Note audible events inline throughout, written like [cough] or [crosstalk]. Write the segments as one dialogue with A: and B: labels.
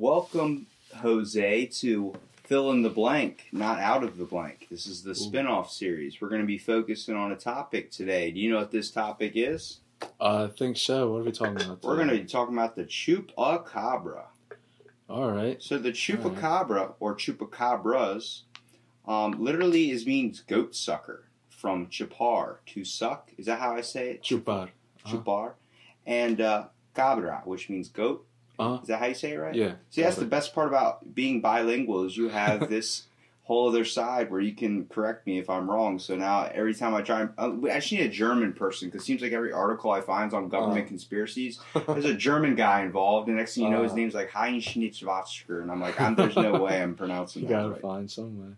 A: Welcome, Jose, to Fill in the Blank, not Out of the Blank. This is the spin off series. We're going to be focusing on a topic today. Do you know what this topic is?
B: I think so. What are we talking about?
A: We're going to be talking about the chupacabra.
B: All right.
A: So the chupacabra or chupacabras um, literally is means goat sucker from chupar to suck. Is that how I say it?
B: Chupar. Uh-huh.
A: Chupar. And uh, cabra, which means goat.
B: Uh-huh.
A: Is that how you say it right?
B: Yeah.
A: See, that's the best part about being bilingual is you have [laughs] this whole other side where you can correct me if I'm wrong. So now every time I try, uh, we actually need a German person because it seems like every article I find on government
B: Uh.
A: conspiracies. [laughs] There's a German guy involved, and next thing you know, his
B: Uh.
A: name's like Heinz Schnitzwatzker, and I'm like, I'm, there's no [laughs] way I'm pronouncing
B: You
A: that
B: gotta
A: right.
B: find some way.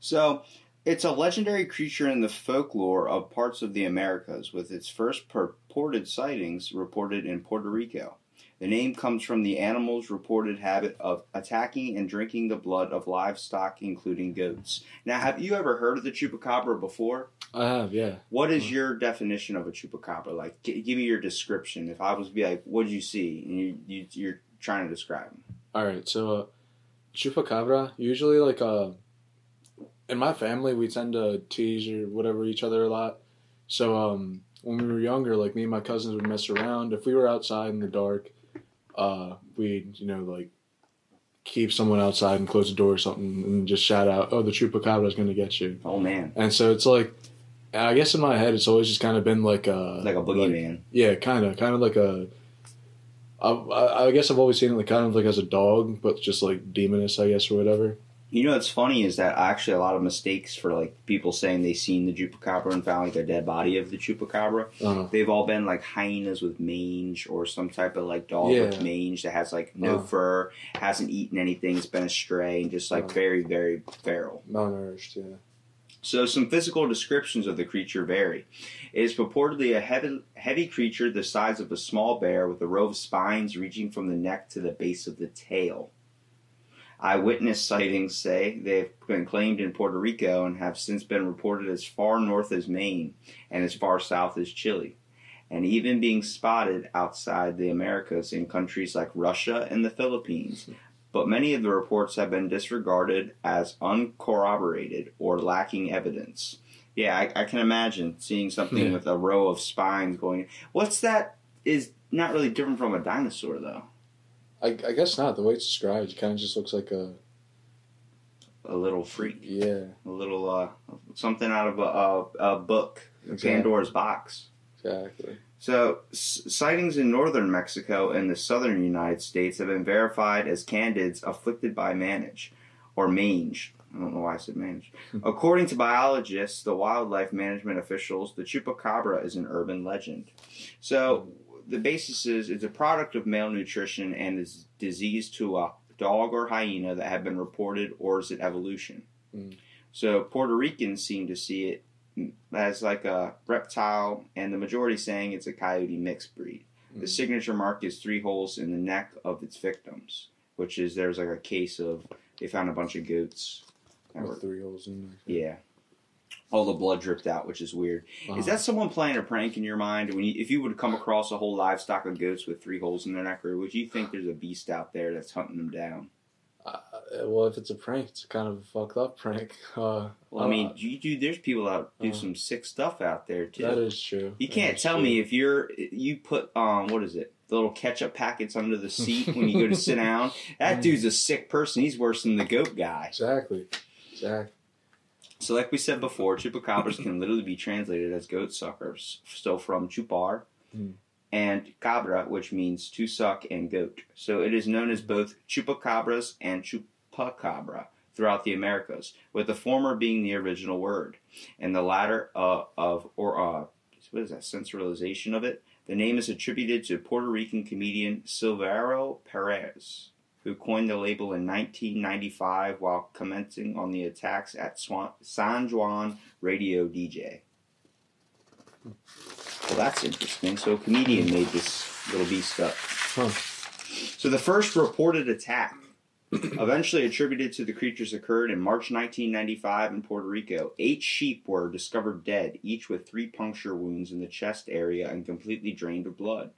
A: So, it's a legendary creature in the folklore of parts of the Americas, with its first purported sightings reported in Puerto Rico. The name comes from the animal's reported habit of attacking and drinking the blood of livestock, including goats. Now, have you ever heard of the chupacabra before?
B: I have, yeah.
A: What is your definition of a chupacabra? Like, g- give me your description. If I was to be like, "What did you see?" and you, you you're trying to describe them.
B: All right. So, uh, chupacabra. Usually, like, uh, in my family, we tend to tease or whatever each other a lot. So, um, when we were younger, like me and my cousins would mess around. If we were outside in the dark, uh, we'd you know like keep someone outside and close the door or something, and just shout out, "Oh, the chupacabra is going to get you!"
A: Oh man,
B: And so it's like, I guess in my head, it's always just kind of been like a
A: like a boogeyman.
B: Yeah, kind of, kind of like a. I, I I guess I've always seen it like kind of like as a dog, but just like demoness, I guess, or whatever.
A: You know what's funny is that actually a lot of mistakes for like people saying they seen the chupacabra and found like a dead body of the chupacabra.
B: Uh,
A: They've all been like hyenas with mange or some type of like dog with mange that has like no
B: Uh.
A: fur, hasn't eaten anything, has been a stray, and just like
B: Uh.
A: very very feral.
B: malnourished, yeah.
A: So some physical descriptions of the creature vary. It is purportedly a heavy, heavy creature the size of a small bear with a row of spines reaching from the neck to the base of the tail. Eyewitness sightings say they've been claimed in Puerto Rico and have since been reported as far north as Maine and as far south as Chile, and even being spotted outside the Americas in countries like Russia and the Philippines. But many of the reports have been disregarded as uncorroborated or lacking evidence. Yeah, I, I can imagine seeing something
B: Yeah.
A: with a row of spines going. What's that? Is not really different from a dinosaur, though.
B: I, I guess not. The way it's described, it kind of just looks like a
A: A little freak,
B: yeah,
A: a little uh, something out of a, a, a book,
B: exactly.
A: Pandora's box.
B: Exactly.
A: So, s- sightings in northern Mexico and the southern United States have been verified as canids afflicted by manage or mange. I don't know why I said mange. According to biologists, the wildlife management officials, the chupacabra is an urban legend. So, the basis is it's a product of malnutrition and is disease to a dog or hyena that have been reported, or is it evolution?
B: Mm.
A: So, Puerto Ricans seem to see it as like a reptile, and the majority saying it's a coyote mixed breed. The
B: Mm.
A: signature mark is three holes in the neck of its victims, which is there's like a case of they found a bunch of goats. that were-
B: With three holes in there.
A: yeah, all the blood dripped out, which is weird.
B: Uh-huh.
A: Is that someone playing a prank in your mind? When you, if you would come across a whole livestock of goats with three holes in their neck, or would you think there's a beast out there that's hunting them down?
B: Uh, well, if it's a prank, it's kind of a fucked up prank. [laughs] Uh,
A: Well, I mean,
B: uh,
A: you do. There's people that do
B: uh,
A: some sick stuff out there too.
B: that is true.
A: You can't tell
B: true.
A: me if you're you put um what is it the little ketchup packets under the seat when you go to sit [laughs] down. That
B: Mm.
A: dude's a sick person. He's worse than the goat guy.
B: Exactly. Exactly.
A: So, like we said before, chupacabras can literally be translated as goat suckers. So, from chupar
B: Mm.
A: and cabra, which means to suck and goat. So, it is known as both chupacabras and chupacabra throughout the Americas, with the former being the original word, and the latter uh, of or uh, what is that sensualization of it. The name is attributed to Puerto Rican comedian Silverio Perez who coined the label in 1995 while commenting on the attacks at Swan- San Juan Radio DJ. Well, that's interesting. So, a comedian made this little beast up.
B: Huh.
A: So, the first reported attack Eventually attributed to the creatures occurred in March 1995 in Puerto Rico. Eight sheep were discovered dead, each with three puncture wounds in the chest area and completely drained of blood.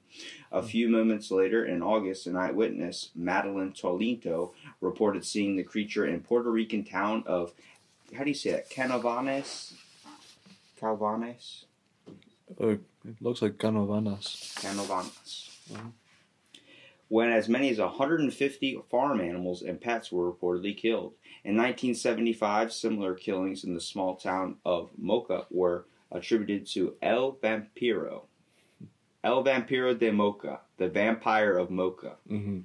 A: A few moments later, in August, an eyewitness, Madeline Tolinto, reported seeing the creature in Puerto Rican town of, how do you say that, Canovanes? Calvanes?
B: Oh, it looks like Canovanas.
A: Canovanas.
B: Mhm.
A: When as many as 150 farm animals and pets were reportedly killed. In 1975, similar killings in the small town of Mocha were attributed to El Vampiro. El Vampiro de Mocha, the vampire of Mocha.
B: hmm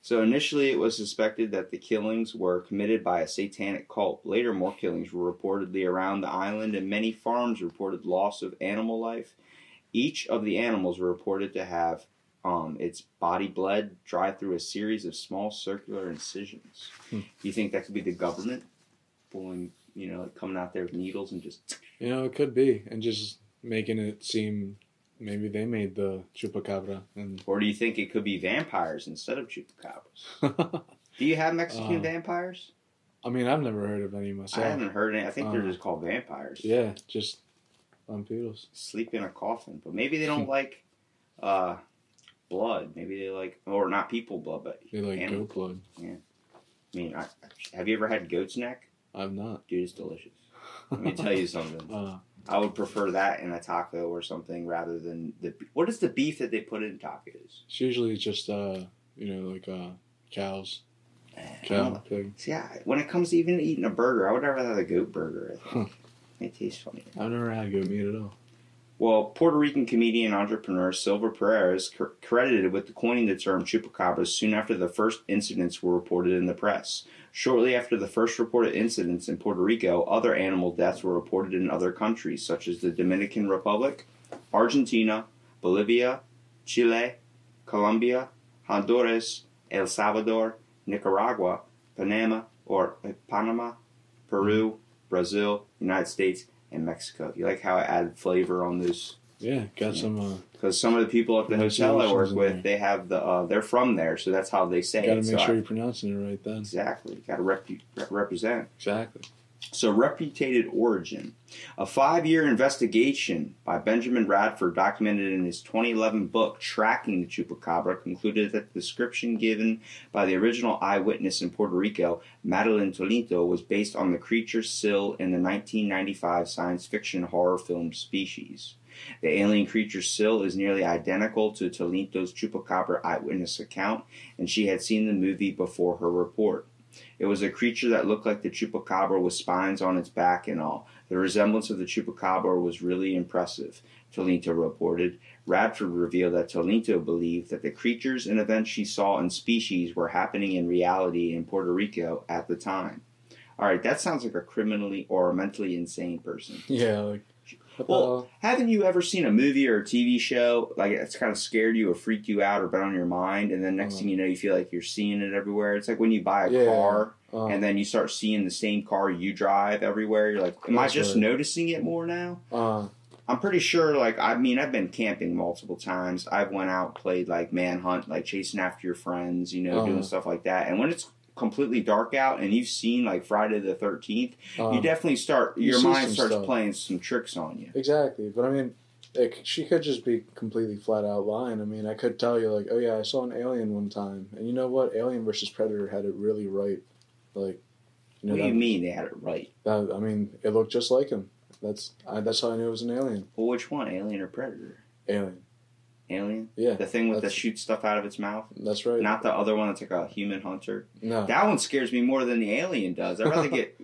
A: So initially, it was suspected that the killings were committed by a satanic cult. Later, more killings were reportedly around the island, and many farms reported loss of animal life. Each of the animals were reported to have um, its body bled dry through a series of small circular incisions.
B: Hmm.
A: Do you think that could be the government pulling, you know, like coming out there with needles and just
B: You know, it could be, and just making it seem maybe they made the chupacabra, and
A: or do you think it could be vampires instead of chupacabras? [laughs] Do you have Mexican
B: Uh,
A: vampires?
B: I mean, I've never heard of any myself.
A: I haven't heard any. I think they're
B: Uh,
A: just called vampires.
B: Yeah, just vampiros.
A: sleep in a coffin. But maybe they don't [laughs] like uh, blood. Maybe they like, or not people blood, but
B: They like
A: Animal.
B: goat blood. Yeah.
A: I mean, I, have you ever had goat's neck?
B: I've not.
A: Dude, it's delicious. Let me tell you [laughs] something.
B: Uh,
A: I would prefer that in a taco or something rather than the. What is the beef that they put in tacos?
B: it's usually just uh, you know, like uh, cows,
A: I
B: cow, pig.
A: I, when it comes to even eating a burger, I would rather have a goat burger. I think it tastes funny.
B: I've never had goat meat at all.
A: Well, Puerto Rican comedian entrepreneur Silver Pereira is cr- credited with coining the term chupacabras soon after the first incidents were reported in the press. Shortly after the first reported incidents in Puerto Rico, other animal deaths were reported in other countries, such as the Dominican Republic, Argentina, Bolivia, Chile, Colombia, Honduras, El Salvador, Nicaragua, Panama or uh, Panama, Peru, Brazil, United States, and Mexico. You like how I added flavor on those?
B: Yeah, got
A: Yeah.
B: some. Uh,
A: Because some of the people at the hotel I work with, they have the uh, they're from there, so that's how they say
B: got to make
A: So
B: sure
A: I-
B: you're pronouncing it right then.
A: exactly, got to rep- represent.
B: Exactly.
A: So, reputed origin. A five year investigation by Benjamin Radford, documented in his 2011 book, Tracking the Chupacabra, concluded that the description given by the original eyewitness in Puerto Rico, Madeline Tolinto, was based on the creature Sil in the 1995 science fiction horror film Species. The alien creature Sil is nearly identical to Tolinto's Chupacabra eyewitness account, and she had seen the movie before her report. It was a creature that looked like the chupacabra with spines on its back and all. The resemblance of the chupacabra was really impressive, Tolinto reported. Radford revealed that Tolinto believed that the creatures and events she saw in species were happening in reality in Puerto Rico at the time. All right, that sounds like a criminally or mentally insane person.
B: Yeah, like. What
A: Well? Haven't you ever seen a movie or a TV show like it's kind of scared you or freaked you out or been on your mind, and then next
B: Uh.
A: thing you know, you feel like you're seeing it everywhere? It's like when you buy a
B: Yeah.
A: car
B: Uh,
A: and then you start seeing the same car you drive everywhere. You're like, am I just
B: right.
A: noticing it more now?
B: uh,
A: I'm pretty sure. Like, I mean, I've been camping multiple times. I've went out, played like manhunt, like chasing after your friends, you know, doing stuff like that. And when it's completely dark out and you've seen like Friday the Thirteenth,
B: uh,
A: you definitely start.
B: you
A: Your mind starts
B: stuff.
A: playing some tricks on you.
B: Exactly, but I mean, it, she could just be completely flat out lying. I mean, I could tell you like, oh yeah, I saw an alien one time, and you know what? Alien versus Predator had it really right. Like, you know,
A: what do you mean they had it right?
B: that- I mean, it looked just like him. That's I, that's how I knew it was an alien.
A: Well, which one, Alien or Predator?
B: Alien.
A: Alien,
B: Yeah,
A: the thing with that
B: that's-
A: shoots stuff out of its mouth,
B: that's right.
A: not the other one that's like a human hunter.
B: no,
A: That one scares me more than the alien does. I'd rather [laughs] get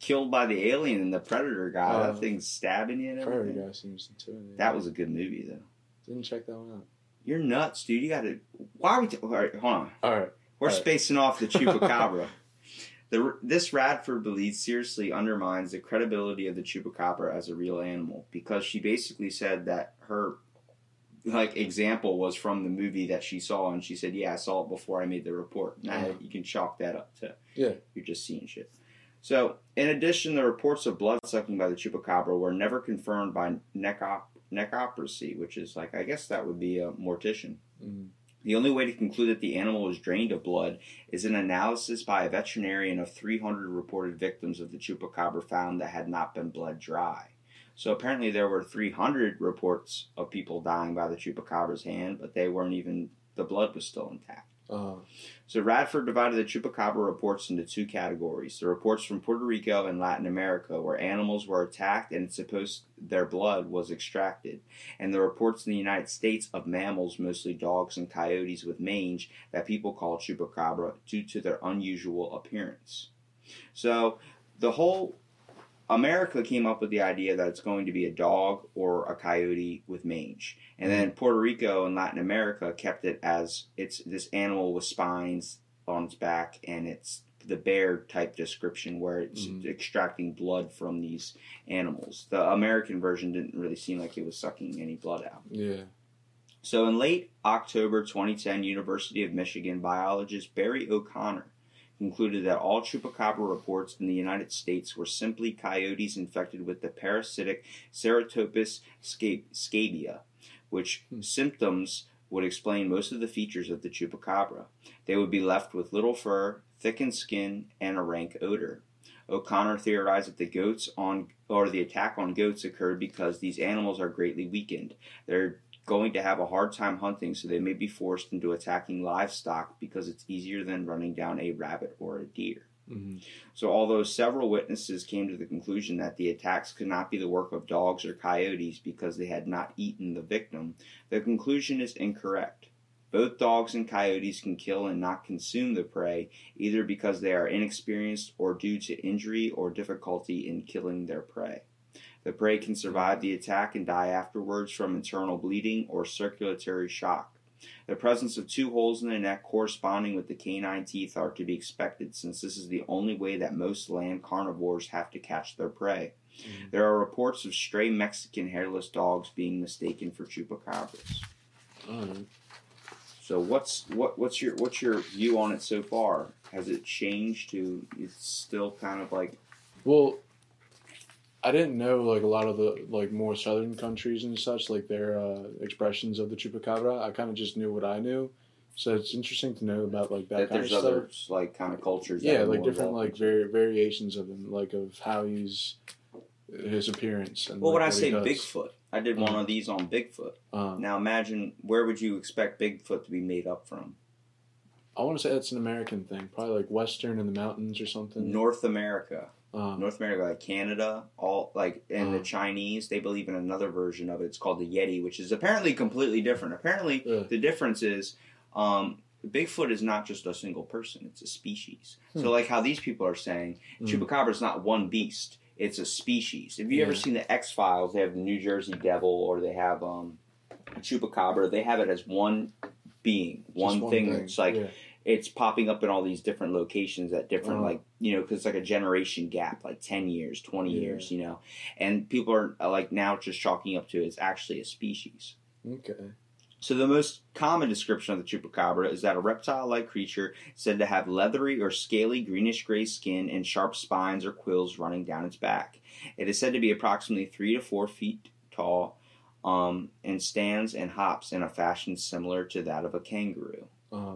A: killed by the alien than the predator guy.
B: Uh,
A: that thing's stabbing you and
B: Predator
A: everything.
B: guy seems intimidating.
A: That was a good movie though.
B: didn't check that one out.
A: You're nuts, dude. You got to. Why are we? T- all right, hold on.
B: All right,
A: We're
B: All right.
A: spacing off the [laughs] chupacabra. the, this Radford belief seriously undermines the credibility of the chupacabra as a real animal because she basically said that her like example was from the movie that she saw, and she said, "Yeah, I saw it before I made the report." Now
B: Uh-huh.
A: you can chalk that up to
B: Yeah.
A: you're just seeing shit. So, in addition, the reports of blood sucking by the chupacabra were never confirmed by necop- necropsy, which is like I guess that would be a mortician.
B: mm,
A: The only way to conclude that the animal was drained of blood is an analysis by a veterinarian of 300 reported victims of the chupacabra found that had not been bled dry. So apparently there were 300 reports of people dying by the chupacabra's hand, but they weren't even the blood was still intact.
B: Uh,
A: So Radford divided the chupacabra reports into two categories: the reports from Puerto Rico and Latin America, where animals were attacked and it's supposed their blood was extracted, and the reports in the United States of mammals, mostly dogs and coyotes with mange, that people call chupacabra due to their unusual appearance. So the whole America came up with the idea that it's going to be a dog or a coyote with mange. And then Puerto Rico and Latin America kept it as it's this animal with spines on its back and it's the bear type description where it's
B: Mhm.
A: extracting blood from these animals. The American version didn't really seem like it was sucking any blood out.
B: yeah.
A: So in late October 2010, University of Michigan biologist Barry O'Connor concluded that all chupacabra reports in the United States were simply coyotes infected with the parasitic Sarcoptes scabiei, which
B: Hmm.
A: symptoms would explain most of the features of the chupacabra. They would be left with little fur, thickened skin, and a rank odor. O'Connor theorized that the goats on or the attack on goats occurred because these animals are greatly weakened. They're going to have a hard time hunting, so they may be forced into attacking livestock because it's easier than running down a rabbit or a deer.
B: hmm
A: So, although several witnesses came to the conclusion that the attacks could not be the work of dogs or coyotes because they had not eaten the victim, the conclusion is incorrect. Both dogs and coyotes can kill and not consume the prey, either because they are inexperienced or due to injury or difficulty in killing their prey. The prey can survive the attack and die afterwards from internal bleeding or circulatory shock. The presence of two holes in the neck corresponding with the canine teeth are to be expected since this is the only way that most land carnivores have to catch their prey.
B: Mhm.
A: There are reports of stray Mexican hairless dogs being mistaken for chupacabras.
B: Alright.
A: So what's what what's your what's your view on it so far? Has it changed to it's still kind of like
B: Well, I didn't know like a lot of the like more southern countries and such like their uh, expressions of the chupacabra. I kind of just knew what I knew, so it's interesting to know about like that,
A: that,
B: kind
A: there's
B: of stuff.
A: other like kind of cultures
B: Yeah,
A: are
B: like different like
A: in-
B: vari- variations of him, like of how he's his appearance. And
A: Well,
B: like,
A: when I say. Bigfoot, I did one of these on Bigfoot.
B: Um,
A: Now imagine where would you expect Bigfoot to be made up from?
B: I want to say that's an American thing, probably like western in the mountains or something.
A: North America.
B: Um,
A: North America, like Canada, all like, and the
B: Uh.
A: Chinese, they believe in another version of it. It's called the Yeti, which is apparently completely different. Apparently,
B: Yeah.
A: the difference is, um, Bigfoot is not just a single person; it's a species.
B: Hmm.
A: So, like how these people are saying,
B: Mm.
A: chupacabra is not one beast; it's a species. Have you ever seen the X Files? They have the New Jersey Devil, or they have um, chupacabra. They have it as one being,
B: just
A: one, thing, It's like
B: yeah.
A: It's popping up in all these different locations at different
B: Oh.
A: like you know because it's like a generation gap like 10 years 20
B: Yeah.
A: years you know and people are uh, like now just chalking up to it's actually a species
B: Okay.
A: so the most common description of the chupacabra is that a reptile-like creature said to have leathery or scaly greenish-gray skin and sharp spines or quills running down its back. It is said to be approximately three to four feet tall, um, and stands and hops in a fashion similar to that of a kangaroo.
B: Uh,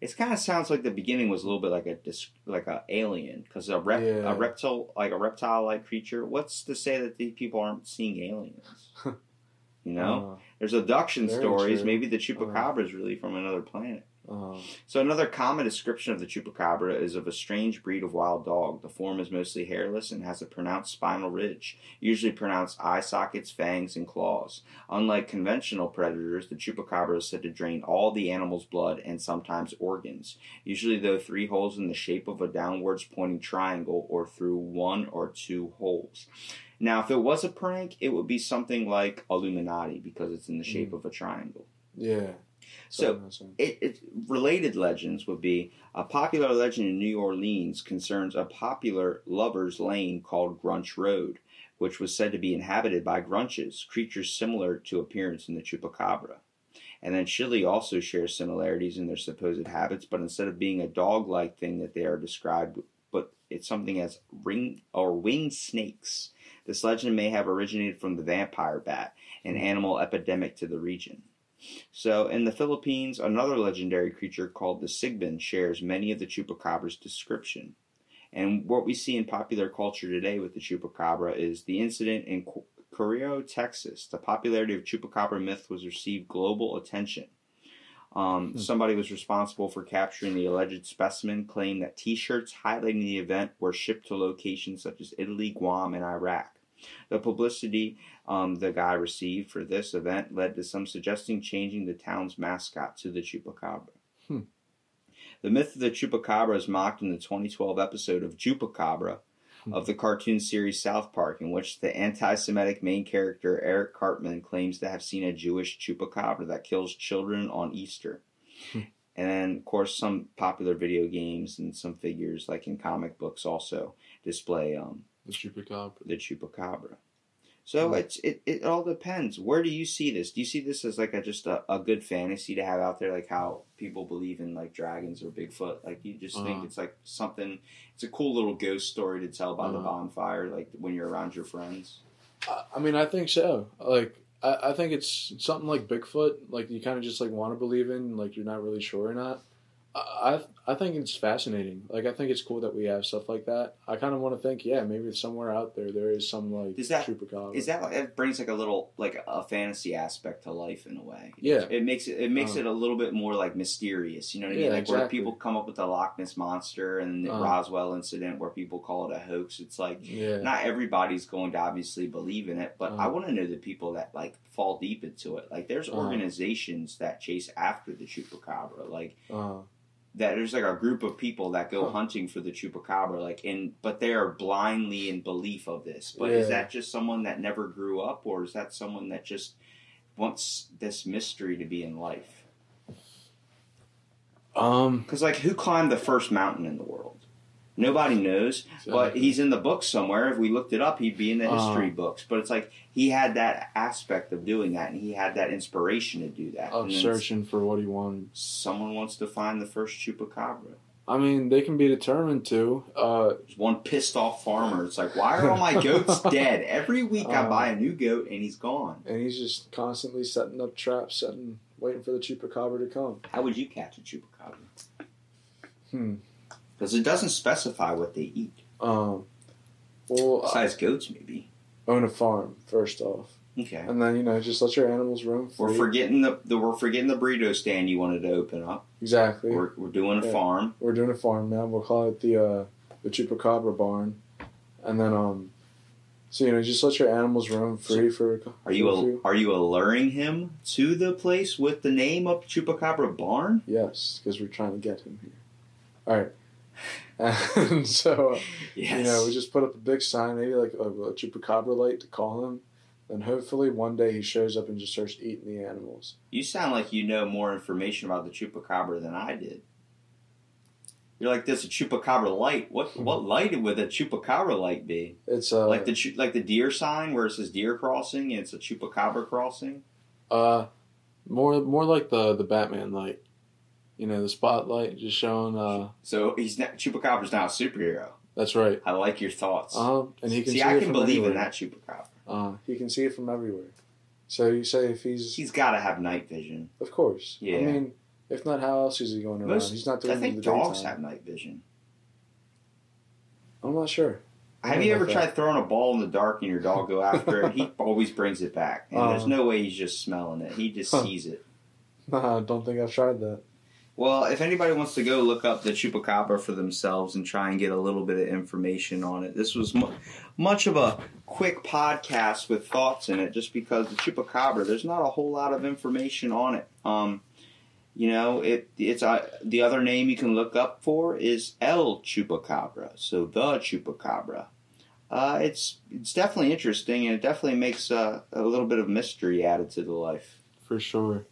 A: It kind of sounds like the beginning was a little bit like a dis- like a alien because a rep
B: Yeah.
A: a reptile like a reptile like creature. What's to say that these people aren't seeing aliens? [laughs] you know,
B: uh,
A: there's abduction stories.
B: true.
A: Maybe the chupacabra is really from another planet.
B: Uh,
A: So another common description of the chupacabra is of a strange breed of wild dog. The form is mostly hairless and has a pronounced spinal ridge, usually pronounced eye sockets, fangs, and claws. Unlike conventional predators, the chupacabra is said to drain all the animal's blood and sometimes organs, usually though three holes in the shape of a downwards pointing triangle or through one or two holes. Now, if it was a prank, it would be something like Illuminati because it's in the shape of a triangle.
B: yeah.
A: So it, it related legends would be a popular legend in New Orleans concerns a popular lovers lane called Grunch Road, which was said to be inhabited by grunches, creatures similar to appearance in the chupacabra. And then Chile also shares similarities in their supposed habits, but instead of being a dog-like thing that they are described, but it's something as ring or winged snakes. This legend may have originated from the vampire bat, an hmm. animal epidemic to the region. So, in the Philippines, another legendary creature called the Sigbin shares many of the chupacabra's description. And what we see in popular culture today with the chupacabra is the incident in Cuero, Texas. The popularity of chupacabra myth was received global attention. Um, hmm. Somebody was responsible for capturing the alleged specimen, claimed that T-shirts highlighting the event were shipped to locations such as Italy, Guam, and Iraq. The publicity um, the guy received for this event led to some suggesting changing the town's mascot to the chupacabra. Hmm. The myth of the chupacabra is mocked in the 2012 episode of Chupacabra hmm. of the cartoon series South Park, in which the anti Semitic main character Eric Cartman claims to have seen a Jewish chupacabra that kills children on Easter. Hmm. And then, of course, some popular video games and some figures, like in comic books, also display um,
B: the chupacabra.
A: The chupacabra. So it's it, it all depends. Where do you see this? Do you see this as like a just a, a good fantasy to have out there, like how people believe in like dragons or Bigfoot? Like you just uh-huh. think it's like something. It's a cool little ghost story to tell by uh-huh. the bonfire, like when you're around your friends.
B: I mean, I think so. Like I, I think it's something like Bigfoot. Like you kind of just like want to believe in, like you're not really sure or not. I I think it's fascinating. Like I think it's cool that we have stuff like that. I kind of want to think, yeah, maybe somewhere out there there is some like
A: is that, chupacabra. Is that like, it brings like a little like a fantasy aspect to life in a way?
B: Yeah,
A: it makes it it makes uh, it a little bit more like mysterious. You know what I mean? Yeah, like exactly. where people come up with the Loch Ness monster and the uh, Roswell incident, where people call it a hoax. It's like yeah. not everybody's going to obviously believe in it, but uh, I want to know the people that like fall deep into it. Like there's uh-huh. organizations that chase after the chupacabra, like uh-huh that there's like a group of people that go huh. hunting for the chupacabra, like in, but they are blindly in belief of this. But yeah. is that just someone that never grew up, or is that someone that just wants this mystery to be in life?
B: Um,
A: because like who climbed the first mountain in the world? Nobody knows, exactly. but he's in the book somewhere. If we looked it up, he'd be in the history uh, books. But it's like he had that aspect of doing that, and he had that inspiration to do that.
B: Of searching for what he wanted.
A: Someone wants to find the first chupacabra.
B: I mean, they can be determined to. Uh,
A: one pissed off farmer. It's like, why are all my goats [laughs] dead? Every week I uh, buy a new goat and he's gone.
B: And he's just constantly setting up traps, setting, waiting for the chupacabra to come.
A: How would you catch a chupacabra?
B: Hmm
A: because it doesn't specify what they eat.
B: Um, well,
A: besides uh, goats, maybe
B: own a farm first off.
A: Okay,
B: and then you know just let your animals roam.
A: Free. We're forgetting the, the, we're forgetting the burrito stand you wanted to open up.
B: Exactly.
A: We're, we're doing a yeah. farm.
B: We're doing a farm now. We'll call it the uh, the chupacabra barn, and then um, so you know just let your animals roam free so for.
A: Are you a, are you alluring him to the place with the name of chupacabra barn?
B: Yes, because we're trying to get him here. All right. [laughs] And so, yes. you know, we just put up a big sign, maybe like a, a chupacabra light to call him. And hopefully one day he shows up and just starts eating the animals.
A: You sound like you know more information about the chupacabra than I did. You're like, there's a chupacabra light. What [laughs] what light would a chupacabra light be?
B: It's uh,
A: like the like the deer sign where it says deer crossing. And it's a chupacabra crossing.
B: Uh, more more like the the Batman light you know, the spotlight just showing. Uh,
A: so he's not, Chupacabra's now a superhero.
B: That's right.
A: I like your thoughts.
B: Uh, and he can
A: see.
B: see
A: I can believe
B: everywhere.
A: in that Chupacabra.
B: Uh, he can see it from everywhere. So you say if he's
A: he's got to have night vision.
B: Of course. Yeah. I mean, if not, how else is he going around? Most, he's not doing. I
A: think dogs daytime. have night vision.
B: I'm not sure.
A: Have you ever that. tried throwing a ball in the dark and your dog go after it? He [laughs] always brings it back, and uh, there's no way he's just smelling it. He just sees it.
B: Nah, I don't think I've tried that.
A: Well, if anybody wants to go look up the chupacabra for themselves and try and get a little bit of information on it, this was mu- much of a quick podcast with thoughts in it, just because the chupacabra, there's not a whole lot of information on it. Um, you know, it it's uh, the other name you can look up for is El Chupacabra, so the chupacabra. Uh, it's it's definitely interesting, and it definitely makes uh, a little bit of mystery added to the life.
B: For sure.